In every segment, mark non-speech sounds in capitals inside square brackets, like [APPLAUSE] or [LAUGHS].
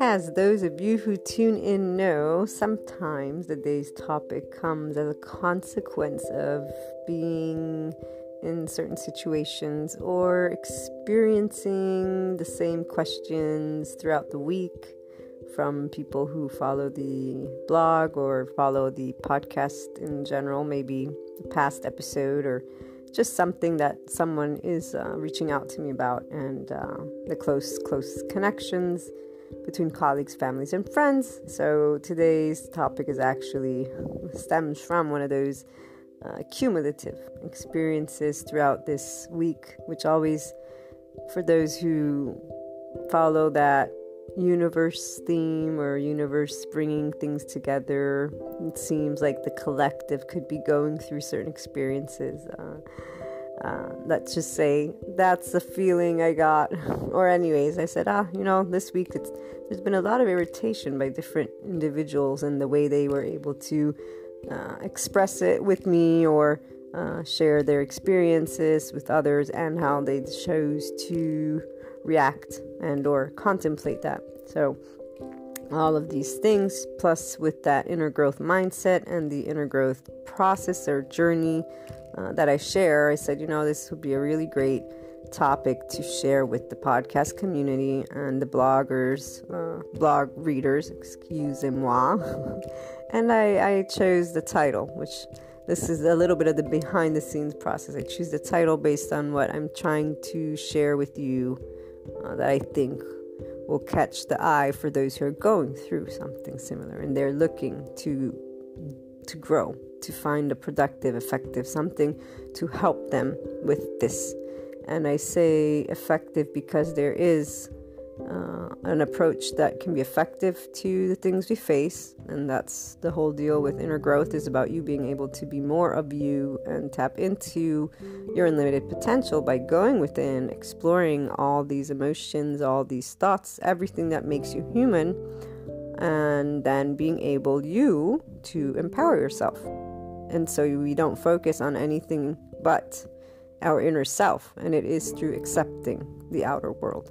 As those of you who tune in know, sometimes the day's topic comes as a consequence of being in certain situations or experiencing the same questions throughout the week from people who follow the blog or follow the podcast in general, maybe a past episode or just something that someone is uh, reaching out to me about and uh, the close close connections between colleagues families and friends so today's topic is actually stems from one of those uh, cumulative experiences throughout this week, which always, for those who follow that universe theme or universe bringing things together, it seems like the collective could be going through certain experiences. Uh, uh, let's just say that's the feeling I got. [LAUGHS] or, anyways, I said, ah, you know, this week it's, there's been a lot of irritation by different individuals and the way they were able to uh, express it with me or uh, share their experiences with others and how they chose to react and or contemplate that so all of these things plus with that inner growth mindset and the inner growth process or journey uh, that i share i said you know this would be a really great topic to share with the podcast community and the bloggers uh, blog readers excuse moi [LAUGHS] And I, I chose the title, which this is a little bit of the behind the scenes process. I choose the title based on what I'm trying to share with you uh, that I think will catch the eye for those who are going through something similar and they're looking to to grow, to find a productive, effective something to help them with this. And I say effective because there is uh, an approach that can be effective to the things we face and that's the whole deal with inner growth is about you being able to be more of you and tap into your unlimited potential by going within exploring all these emotions all these thoughts everything that makes you human and then being able you to empower yourself and so we don't focus on anything but our inner self and it is through accepting the outer world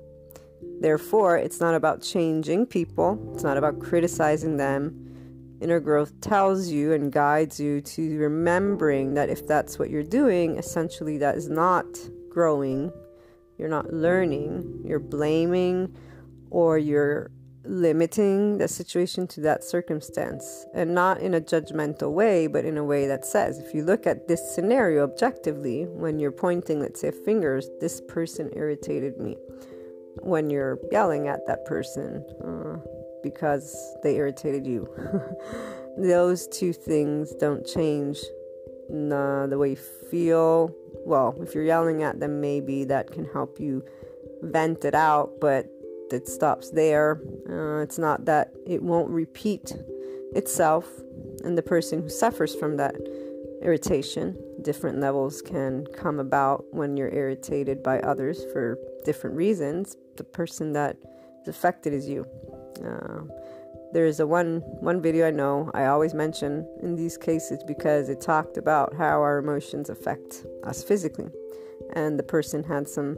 Therefore, it's not about changing people, it's not about criticizing them. Inner growth tells you and guides you to remembering that if that's what you're doing, essentially that is not growing, you're not learning, you're blaming, or you're limiting the situation to that circumstance and not in a judgmental way, but in a way that says, if you look at this scenario objectively, when you're pointing, let's say, fingers, this person irritated me when you're yelling at that person uh, because they irritated you. [LAUGHS] Those two things don't change the, the way you feel. Well, if you're yelling at them, maybe that can help you vent it out, but it stops there. Uh, it's not that it won't repeat itself, and the person who suffers from that irritation, different levels can come about when you're irritated by others for different reasons. The person that is affected is you. Uh, there's a one one video I know I always mention in these cases because it talked about how our emotions affect us physically, and the person had some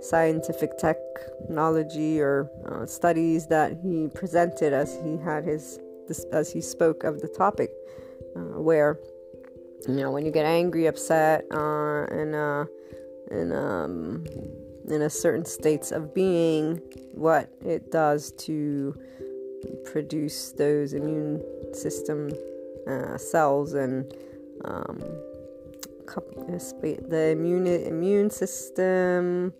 scientific technology or uh, studies that he presented as he had his as he spoke of the topic, uh, where you know when you get angry, upset, uh, and uh, and um, in a certain states of being, what it does to produce those immune system uh, cells and um, the immune immune system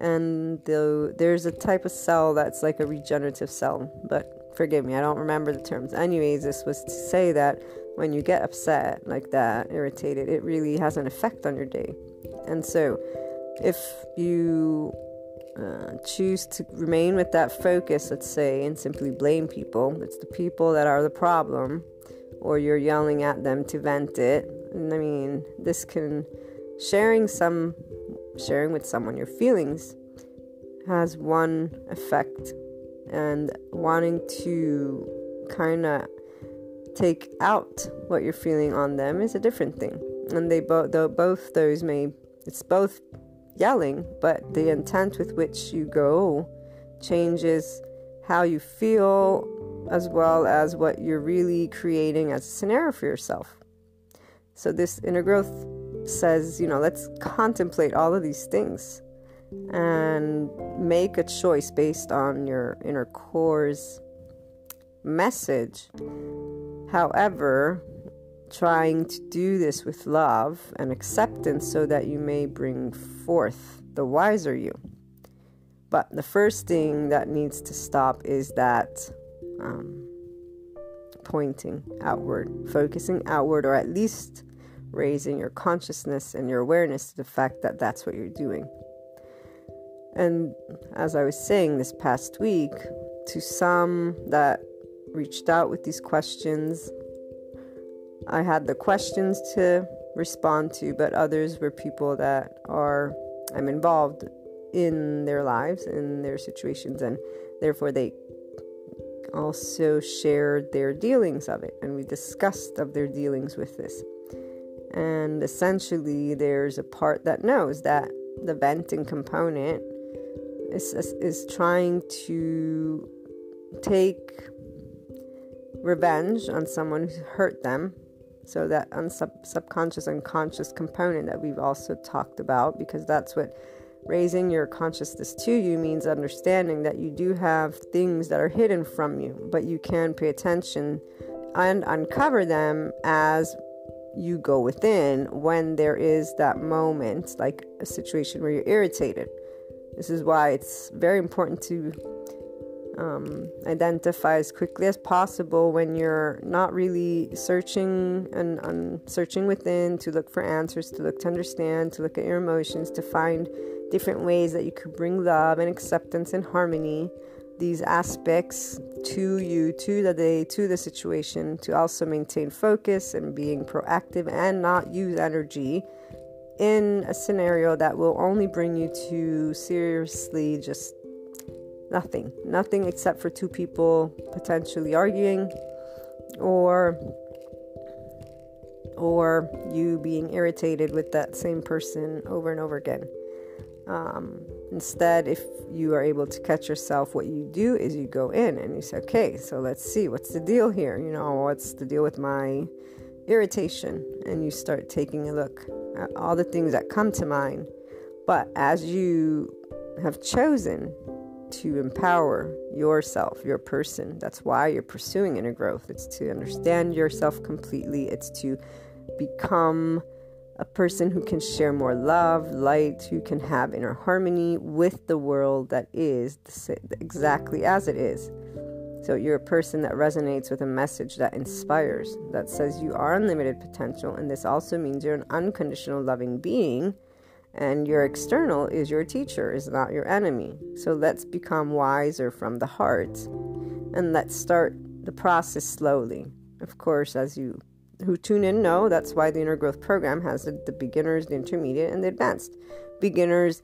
and the, there's a type of cell that's like a regenerative cell but forgive me i don't remember the terms anyways this was to say that when you get upset like that irritated it really has an effect on your day and so if you uh, choose to remain with that focus, let's say, and simply blame people, it's the people that are the problem, or you're yelling at them to vent it. And I mean, this can sharing some sharing with someone your feelings has one effect, and wanting to kind of take out what you're feeling on them is a different thing. And they both, both those may, it's both yelling, but the intent with which you go changes how you feel as well as what you're really creating as a scenario for yourself. So, this inner growth says, you know, let's contemplate all of these things and make a choice based on your inner core's message. However, trying to do this with love and acceptance so that you may bring forth the wiser you. But the first thing that needs to stop is that um, pointing outward, focusing outward, or at least raising your consciousness and your awareness to the fact that that's what you're doing. And as I was saying this past week, to some that reached out with these questions, I had the questions to respond to, but others were people that are I'm involved in their lives, in their situations, and therefore they also shared their dealings of it, and we discussed of their dealings with this. And essentially, there's a part that knows that the venting component is, is trying to take revenge on someone who hurt them. So that unsub- subconscious and conscious component that we've also talked about, because that's what raising your consciousness to you means understanding that you do have things that are hidden from you, but you can pay attention and uncover them as you go within when there is that moment, like a situation where you're irritated. This is why it's very important to um, identify as quickly as possible when you're not really searching and, and searching within to look for answers, to look to understand, to look at your emotions, to find different ways that you could bring love and acceptance and harmony these aspects to you to the day to the situation to also maintain focus and being proactive and not use energy in a scenario that will only bring you to seriously just Nothing. Nothing except for two people potentially arguing or or you being irritated with that same person over and over again. Um, instead, if you are able to catch yourself, what you do is you go in and you say, okay, so let's see, what's the deal here? You know, what's the deal with my irritation? And you start taking a look at all the things that come to mind. But as you have chosen to empower yourself, your person. That's why you're pursuing inner growth. It's to understand yourself completely, it's to become a person who can share more love, light, who can have inner harmony with the world that is exactly as it is. So you're a person that resonates with a message that inspires, that says you are unlimited potential, and this also means you're an unconditional loving being, and your external is your teacher, is not your enemy. So let's become wiser from the heart, and let's start the process slowly. Of course, as you who tune in know that's why the inner growth program has the, the beginners, the intermediate, and the advanced. Beginners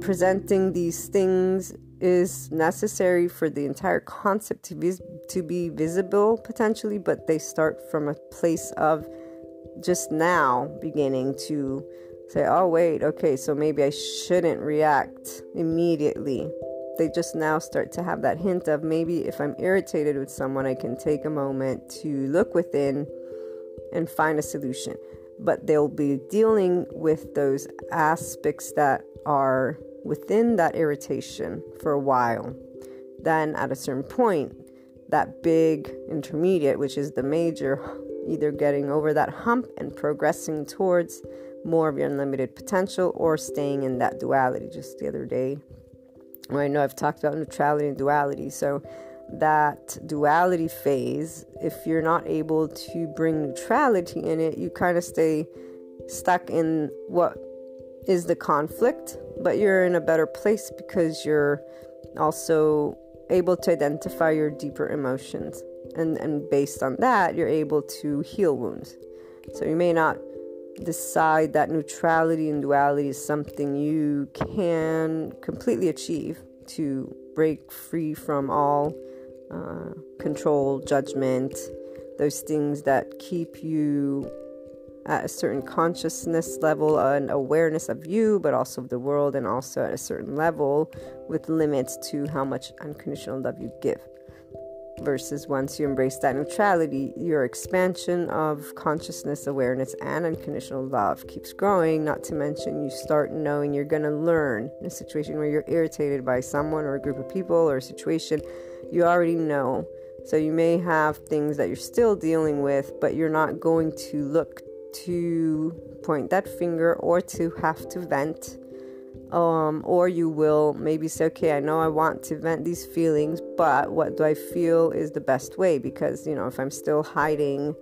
presenting these things is necessary for the entire concept to be, to be visible potentially, but they start from a place of just now beginning to say, oh, wait, okay, so maybe I shouldn't react immediately. They just now start to have that hint of maybe if I'm irritated with someone, I can take a moment to look within and find a solution. But they'll be dealing with those aspects that are within that irritation for a while. Then, at a certain point, that big intermediate, which is the major, either getting over that hump and progressing towards more of your unlimited potential or staying in that duality. Just the other day, I know I've talked about neutrality and duality. So, that duality phase, if you're not able to bring neutrality in it, you kind of stay stuck in what is the conflict, but you're in a better place because you're also able to identify your deeper emotions. And, and based on that, you're able to heal wounds. So you may not decide that neutrality and duality is something you can completely achieve to break free from all uh, control, judgment, those things that keep you at a certain consciousness level and awareness of you, but also of the world, and also at a certain level with limits to how much unconditional love you give. Versus once you embrace that neutrality, your expansion of consciousness, awareness, and unconditional love keeps growing. Not to mention, you start knowing you're going to learn in a situation where you're irritated by someone or a group of people or a situation you already know. So you may have things that you're still dealing with, but you're not going to look to point that finger or to have to vent. Um, or you will maybe say, okay, I know I want to vent these feelings, but what do I feel is the best way? Because, you know, if I'm still hiding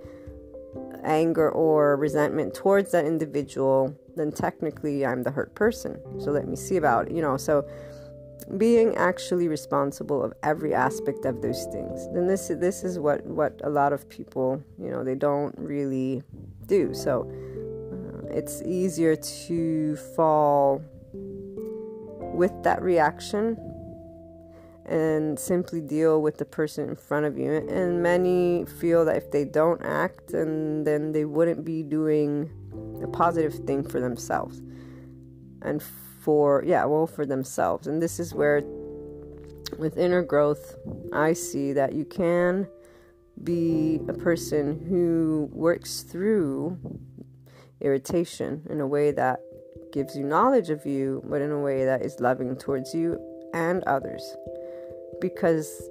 anger or resentment towards that individual, then technically I'm the hurt person. So let me see about it, you know. So being actually responsible of every aspect of those things then this this is what what a lot of people you know they don't really do. So uh, it's easier to fall with that reaction and simply deal with the person in front of you. And many feel that if they don't act and then they wouldn't be doing a positive thing for themselves. And for yeah well for themselves. And this is where with inner growth i see that you can be a person who works through irritation in a way that gives you knowledge of you but in a way that is loving towards you and others. Because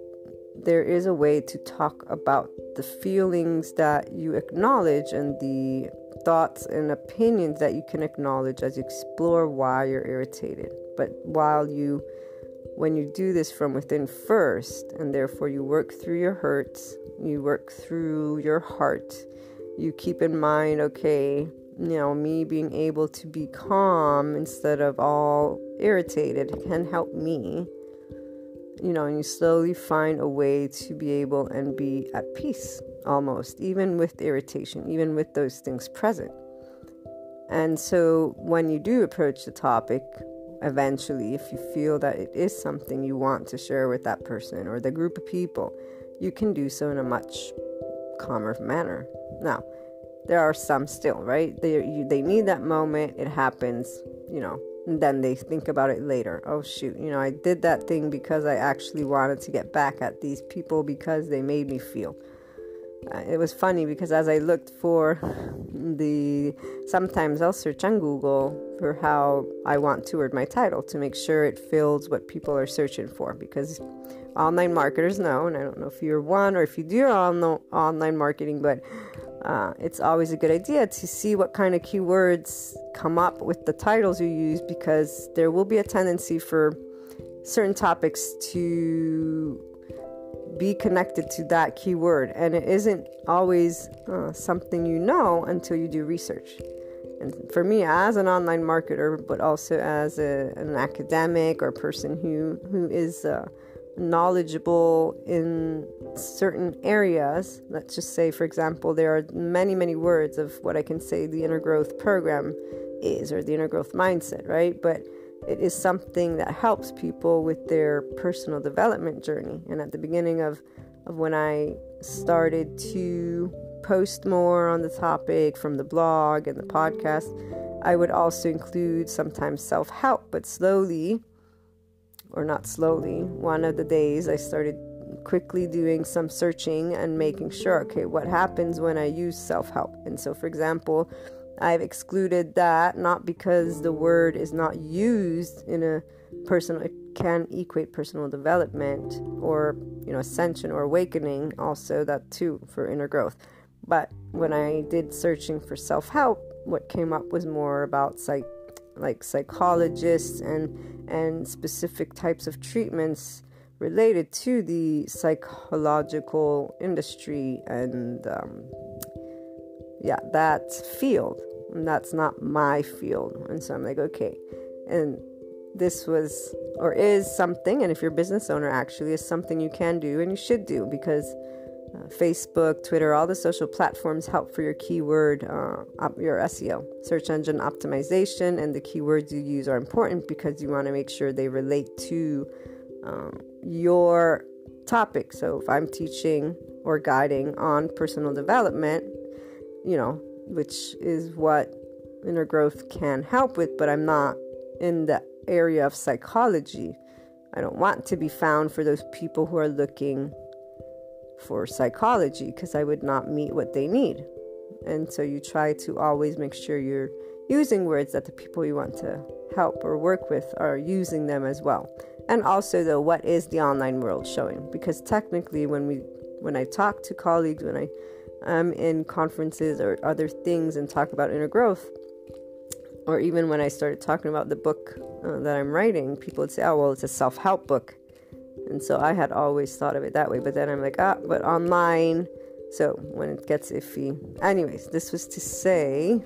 there is a way to talk about the feelings that you acknowledge and the thoughts and opinions that you can acknowledge as you explore why you're irritated. But while you, when you do this from within first, and therefore you work through your hurts, you work through your heart, you keep in mind, okay, you know, me being able to be calm instead of all irritated can help me you know, and you slowly find a way to be able and be at peace almost, even with irritation, even with those things present. And so when you do approach the topic, eventually, if you feel that it is something you want to share with that person or the group of people, you can do so in a much calmer manner. Now, there are some still, right? They, you, they need that moment, it happens, you know, and then they think about it later. Oh, shoot, you know, I did that thing because I actually wanted to get back at these people because they made me feel. It was funny because as I looked for the, sometimes I'll search on Google for how I want to word my title to make sure it fills what people are searching for because online marketers know, and I don't know if you're one or if you do all online marketing, but uh, it's always a good idea to see what kind of keywords come up with the titles you use because there will be a tendency for certain topics to be connected to that keyword and it isn't always uh, something you know until you do research and for me as an online marketer but also as a, an academic or person who who is uh, knowledgeable in certain areas. Let's just say, for example, there are many, many words of what I can say the inner growth program is or the inner growth mindset, right? But it is something that helps people with their personal development journey. And at the beginning of, of when I started to post more on the topic from the blog and the podcast, I would also include sometimes self help, but slowly or not slowly, one of the days I started quickly doing some searching and making sure, okay, what happens when I use self help? And so, for example, I've excluded that not because the word is not used in a personal, it can equate personal development or, you know, ascension or awakening, also that too for inner growth. But when I did searching for self help, what came up was more about psych like psychologists and and specific types of treatments related to the psychological industry and um, yeah that field that's not my field. And so i'm like okay. And this was or is something and if you're a business owner actually is something you can do and you should do because uh, Facebook, Twitter, all the social platforms help for your keyword, uh, your SEO, search engine optimization, and the keywords you use are important because you want to make sure they relate to um, your topic. So if I'm teaching or guiding on personal development, you know, which is what inner growth can help with, but I'm not in the area of psychology. I don't want to be found for those people who are looking for psychology because I would not meet what they need. And so you try to always make sure you're using words that the people you want to help or work with are using them as well. And also though what is the online world showing? Because technically when we when I talk to colleagues, when I am in conferences or other things and talk about inner growth, or even when I started talking about the book uh, that I'm writing, people would say, "Oh, well, it's a self-help book." And so I had always thought of it that way. But then I'm like, ah, but online. So when it gets iffy. Anyways, this was to say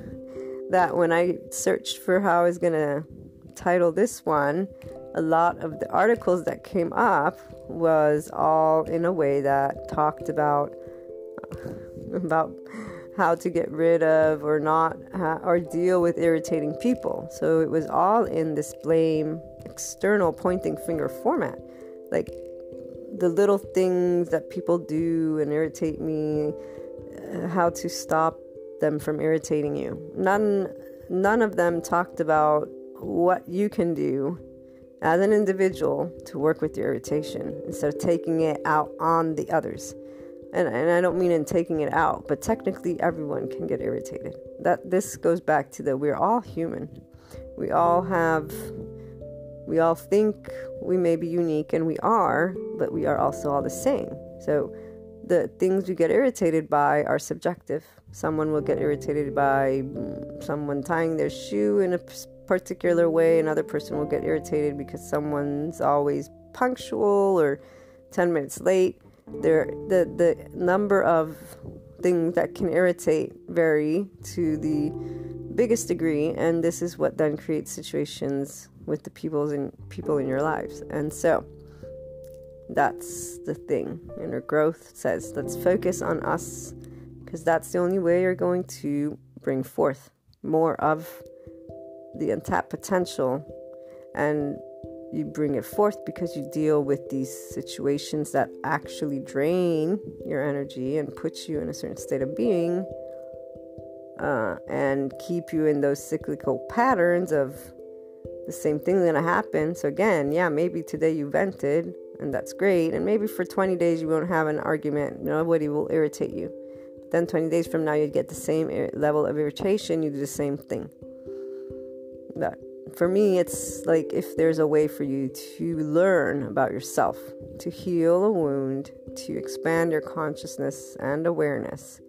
that when I searched for how I was going to title this one, a lot of the articles that came up was all in a way that talked about [LAUGHS] about how to get rid of or not or deal with irritating people. So it was all in this blame external pointing finger format like the little things that people do and irritate me, uh, how to stop them from irritating you. None none of them talked about what you can do as an individual to work with your irritation instead of taking it out on the others. And, and I don't mean in taking it out, but technically everyone can get irritated. That this goes back to that we're all human. We all have we all think we may be unique, and we are, but we are also all the same. So the things we get irritated by are subjective. Someone will get irritated by someone tying their shoe in a particular way, another person will get irritated because someone's always punctual or 10 minutes late. There, the, the number of things that can irritate vary to the biggest degree, and this is what then creates situations with the people's in people in your lives. And so that's the thing. Inner growth says let's focus on us because that's the only way you're going to bring forth more of the untapped potential and you bring it forth because you deal with these situations that actually drain your energy and put you in a certain state of being uh, and keep you in those cyclical patterns of the same thing gonna happen. So again, yeah, maybe today you vented and that's great, and maybe for 20 days you won't have an argument. Nobody will irritate you. But then 20 days from now you get the same level of irritation. You do the same thing. But for me, it's like if there's a way for you to learn about yourself, to heal a wound, to expand your consciousness and awareness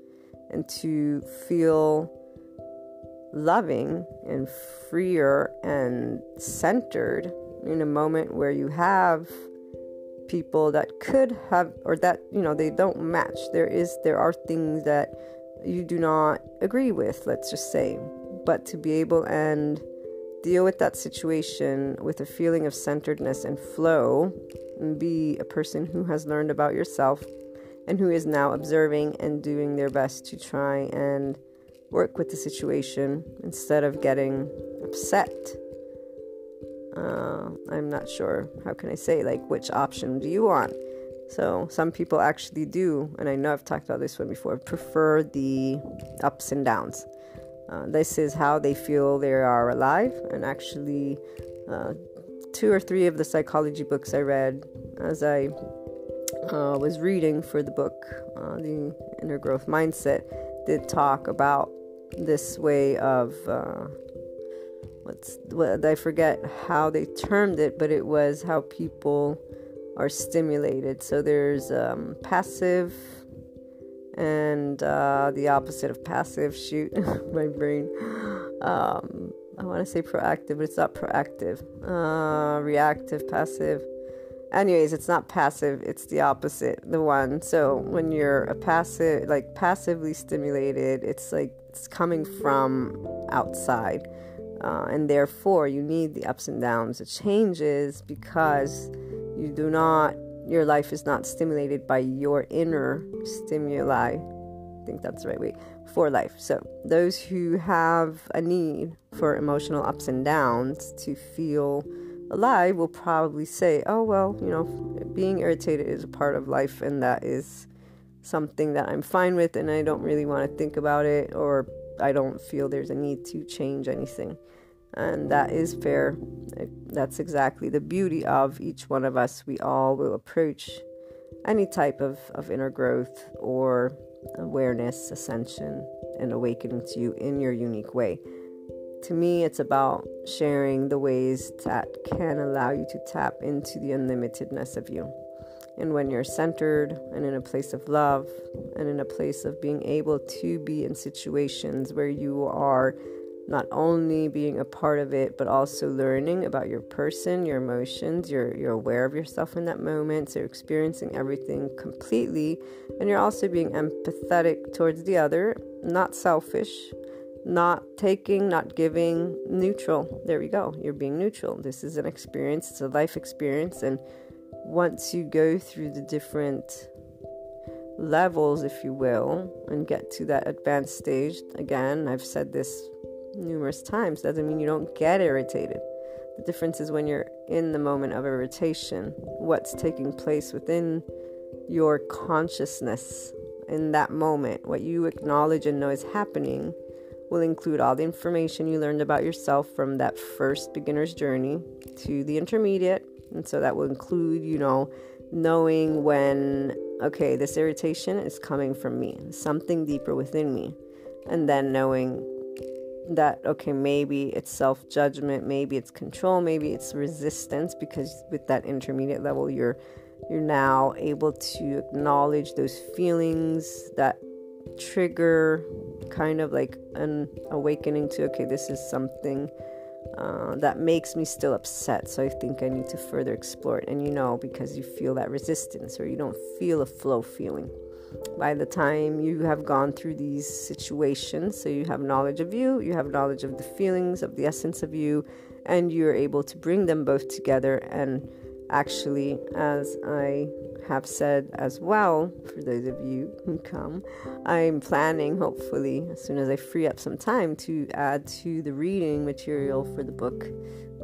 and to feel loving and freer and centered in a moment where you have people that could have or that you know they don't match. There is there are things that you do not agree with let's just say. But to be able and deal with that situation with a feeling of centeredness and flow and be a person who has learned about yourself and who is now observing and doing their best to try and work with the situation instead of getting upset uh, I'm not sure. How can I say? Like, which option do you want? So, some people actually do, and I know I've talked about this one before, prefer the ups and downs. Uh, this is how they feel they are alive, and actually, uh, two or three of the psychology books I read as I uh, was reading for the book, uh, The Inner Growth Mindset, did talk about this way of uh, what's what I forget how they termed it, but it was how people are stimulated. So there's um, passive and uh, the opposite of passive. Shoot, [LAUGHS] my brain. Um, I want to say proactive, but it's not proactive. Uh, reactive, passive. Anyways, it's not passive, it's the opposite, the one. So when you're a passive, like passively stimulated, it's like it's coming from outside. Uh, and therefore, you need the ups and downs, the changes, because you do not, your life is not stimulated by your inner stimuli. I think that's the right way for life. So, those who have a need for emotional ups and downs to feel alive will probably say, oh, well, you know, being irritated is a part of life, and that is something that I'm fine with, and I don't really want to think about it or I don't feel there's a need to change anything. And that is fair. That's exactly the beauty of each one of us. We all will approach any type of, of inner growth or awareness, ascension, and awakening to you in your unique way. To me, it's about sharing the ways that can allow you to tap into the unlimitedness of you. And when you're centered and in a place of love and in a place of being able to be in situations where you are not only being a part of it, but also learning about your person, your emotions, you're, you're aware of yourself in that moment, so you're experiencing everything completely, and you're also being empathetic towards the other, not selfish, not taking, not giving, neutral. There we go. You're being neutral. This is an experience, it's a life experience, and once you go through the different levels, if you will, and get to that advanced stage, again, I've said this numerous times, doesn't mean you don't get irritated. The difference is when you're in the moment of irritation, what's taking place within your consciousness in that moment, what you acknowledge and know is happening will include all the information you learned about yourself from that first beginner's journey to the intermediate and so that will include, you know, knowing when, okay, this irritation is coming from me, something deeper within me. And then knowing that, okay, maybe it's self judgment, maybe it's control, maybe it's resistance, because with that intermediate level, you're you're now able to acknowledge those feelings that trigger kind of like an awakening to okay this is something uh, that makes me still upset. So I think I need to further explore it. And you know, because you feel that resistance or you don't feel a flow feeling. By the time you have gone through these situations, so you have knowledge of you, you have knowledge of the feelings, of the essence of you, and you're able to bring them both together. And actually, as I have said as well, for those of you who come, I'm planning, hopefully, as soon as I free up some time, to add to the reading material for the book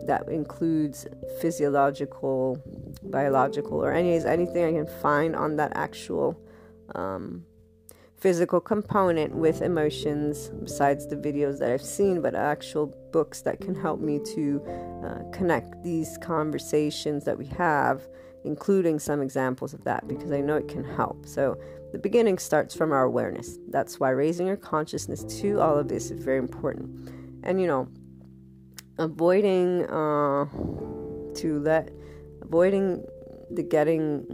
that includes physiological, biological, or anyways, anything I can find on that actual um, physical component with emotions besides the videos that I've seen, but actual books that can help me to uh, connect these conversations that we have including some examples of that because I know it can help. So, the beginning starts from our awareness. That's why raising your consciousness to all of this is very important. And you know, avoiding uh, to let avoiding the getting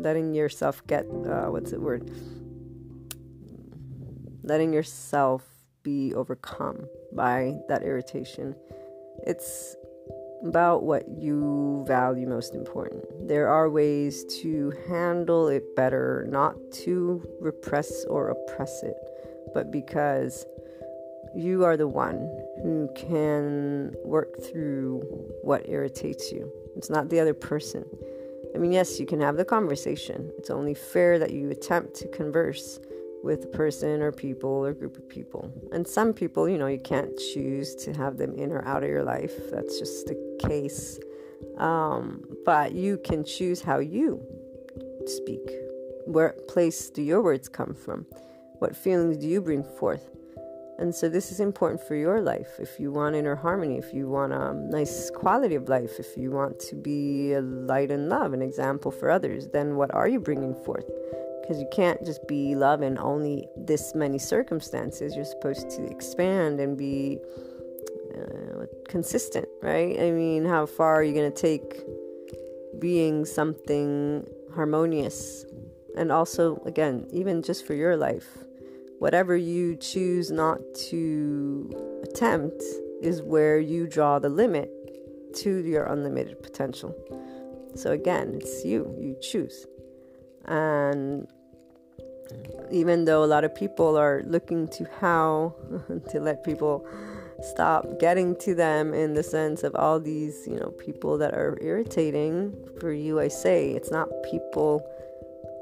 letting yourself get uh, what's the word letting yourself be overcome by that irritation. It's about what you value most important. There are ways to handle it better, not to repress or oppress it, but because you are the one who can work through what irritates you. It's not the other person. I mean, yes, you can have the conversation. It's only fair that you attempt to converse with a person or people or group of people. And some people, you know, you can't choose to have them in or out of your life. That's just the case. Um, but you can choose how you speak. Where place do your words come from? What feelings do you bring forth? And so this is important for your life. If you want inner harmony, if you want a nice quality of life, if you want to be a light and love, an example for others, then what are you bringing forth? Because you can't just be love in only this many circumstances. You're supposed to expand and be uh, consistent, right? I mean, how far are you going to take being something harmonious? And also, again, even just for your life whatever you choose not to attempt is where you draw the limit to your unlimited potential. So again, it's you, you choose. And even though a lot of people are looking to how [LAUGHS] to let people stop getting to them in the sense of all these, you know, people that are irritating for you, I say it's not people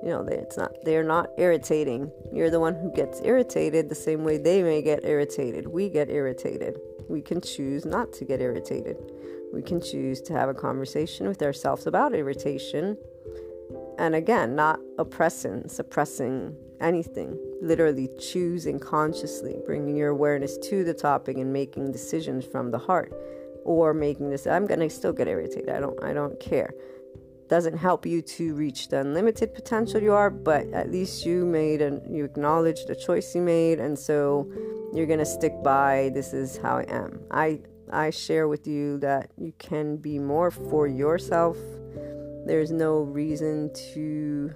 you know it's not they're not irritating. You're the one who gets irritated the same way they may get irritated. We get irritated. We can choose not to get irritated. We can choose to have a conversation with ourselves about irritation. And again not oppressing suppressing anything. Literally choosing consciously bringing your awareness to the topic and making decisions from the heart. Or making this i'm going to still get irritated. I don't i don't care doesn't help you to reach the unlimited potential you are, but at least you made and you acknowledge the choice you made, and so you're gonna stick by this is how I am. I I share with you that you can be more for yourself. There's no reason to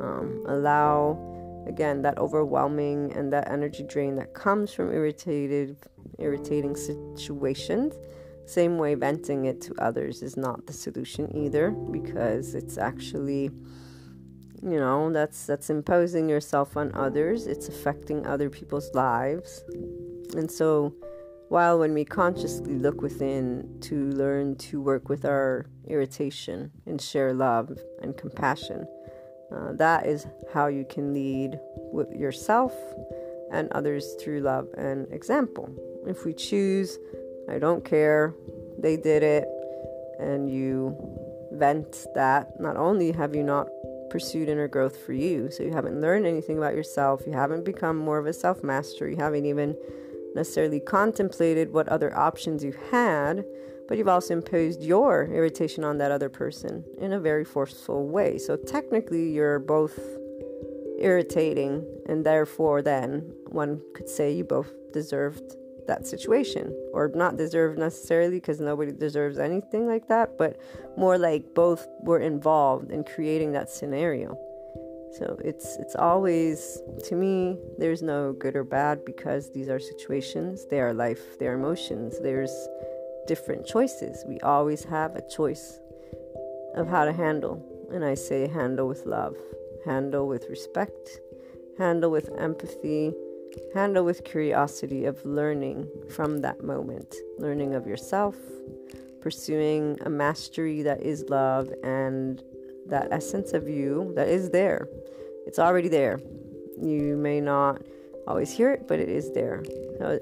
um, allow again that overwhelming and that energy drain that comes from irritated irritating situations same way, venting it to others is not the solution either because it's actually you know that's that's imposing yourself on others. It's affecting other people's lives. And so while when we consciously look within to learn to work with our irritation and share love and compassion uh, that is how you can lead with yourself and others through love and example. If we choose I don't care. They did it. And you vent that. Not only have you not pursued inner growth for you, so you haven't learned anything about yourself, you haven't become more of a self master, you haven't even necessarily contemplated what other options you had, but you've also imposed your irritation on that other person in a very forceful way. So technically, you're both irritating, and therefore, then one could say you both deserved that situation or not deserve necessarily because nobody deserves anything like that but more like both were involved in creating that scenario. So it's it's always to me there's no good or bad because these are situations they are life they are emotions there's different choices. We always have a choice of how to handle and i say handle with love handle with respect handle with empathy handle with curiosity of learning from that moment, learning of yourself, pursuing a mastery that is love and that essence of you that is there. It's already there. You may not always hear it, but it is there.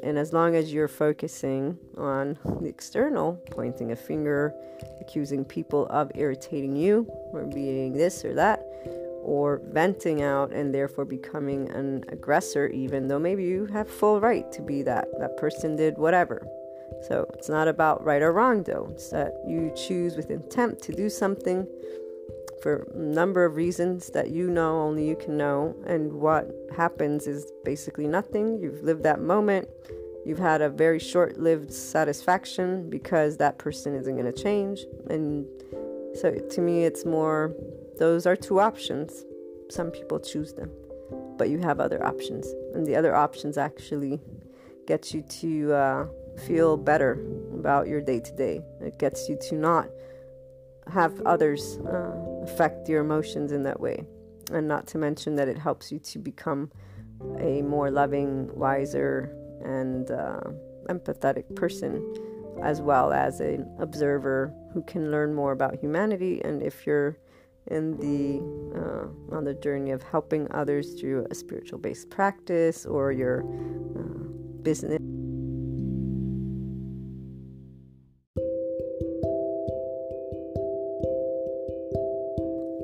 And as long as you're focusing on the external, pointing a finger, accusing people of irritating you or being this or that, or venting out and therefore becoming an aggressor even though maybe you have full right to be that. That person did whatever. So it's not about right or wrong though. It's that you choose with intent to do something for a number of reasons that you know only you can know. And what happens is basically nothing. You've lived that moment. You've had a very short-lived satisfaction because that person isn't going to change. And so to me it's more those are two options. Some people choose them. but you have other options. And the other options actually get you to uh, feel better about your day to day. It gets you to not have others uh, affect your emotions in that way. And not to mention that it helps you to become a more loving, wiser, and uh, empathetic person, as well as an observer who can learn more about humanity. And if you're in the uh, on the journey of helping others through a spiritual based practice or your uh, business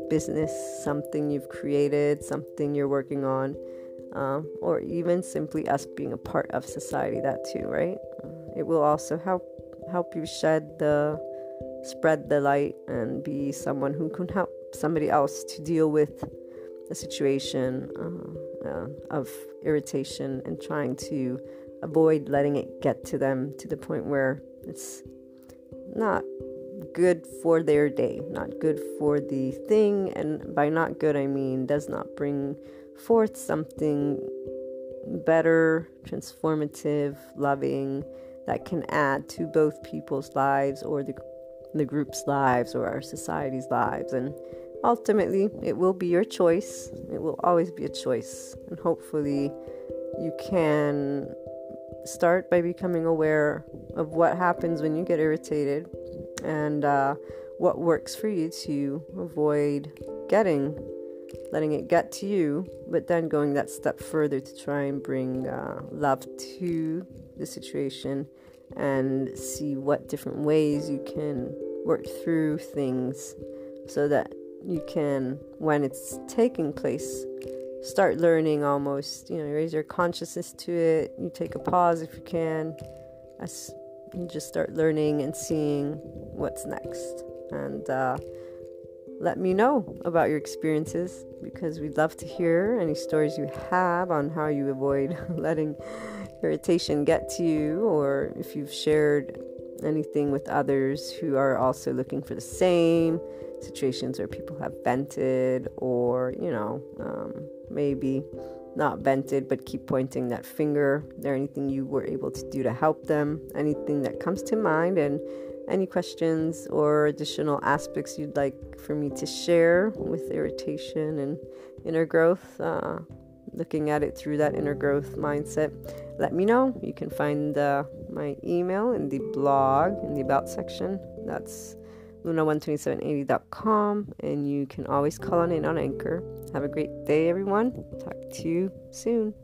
business, something you've created, something you're working on, uh, or even simply us being a part of society. That too, right? It will also help help you shed the spread the light and be someone who can help somebody else to deal with a situation uh, uh, of irritation and trying to avoid letting it get to them to the point where it's not good for their day, not good for the thing. And by not good, I mean does not bring forth something better, transformative, loving that can add to both people's lives or the, the group's lives or our society's lives. And ultimately, it will be your choice. It will always be a choice. And hopefully, you can start by becoming aware of what happens when you get irritated and uh, what works for you to avoid getting letting it get to you but then going that step further to try and bring uh, love to the situation and see what different ways you can work through things so that you can when it's taking place start learning almost you know raise your consciousness to it you take a pause if you can as you just start learning and seeing what's next. And uh, let me know about your experiences because we'd love to hear any stories you have on how you avoid [LAUGHS] letting irritation get to you, or if you've shared anything with others who are also looking for the same situations where people have vented, or you know, um, maybe not vented, but keep pointing that finger. is There anything you were able to do to help them? Anything that comes to mind, and any questions or additional aspects you'd like for me to share with irritation and inner growth? Uh, looking at it through that inner growth mindset, let me know. You can find uh, my email in the blog in the about section. That's luna12780.com, and you can always call on in on Anchor. Have a great day, everyone. Talk to you soon.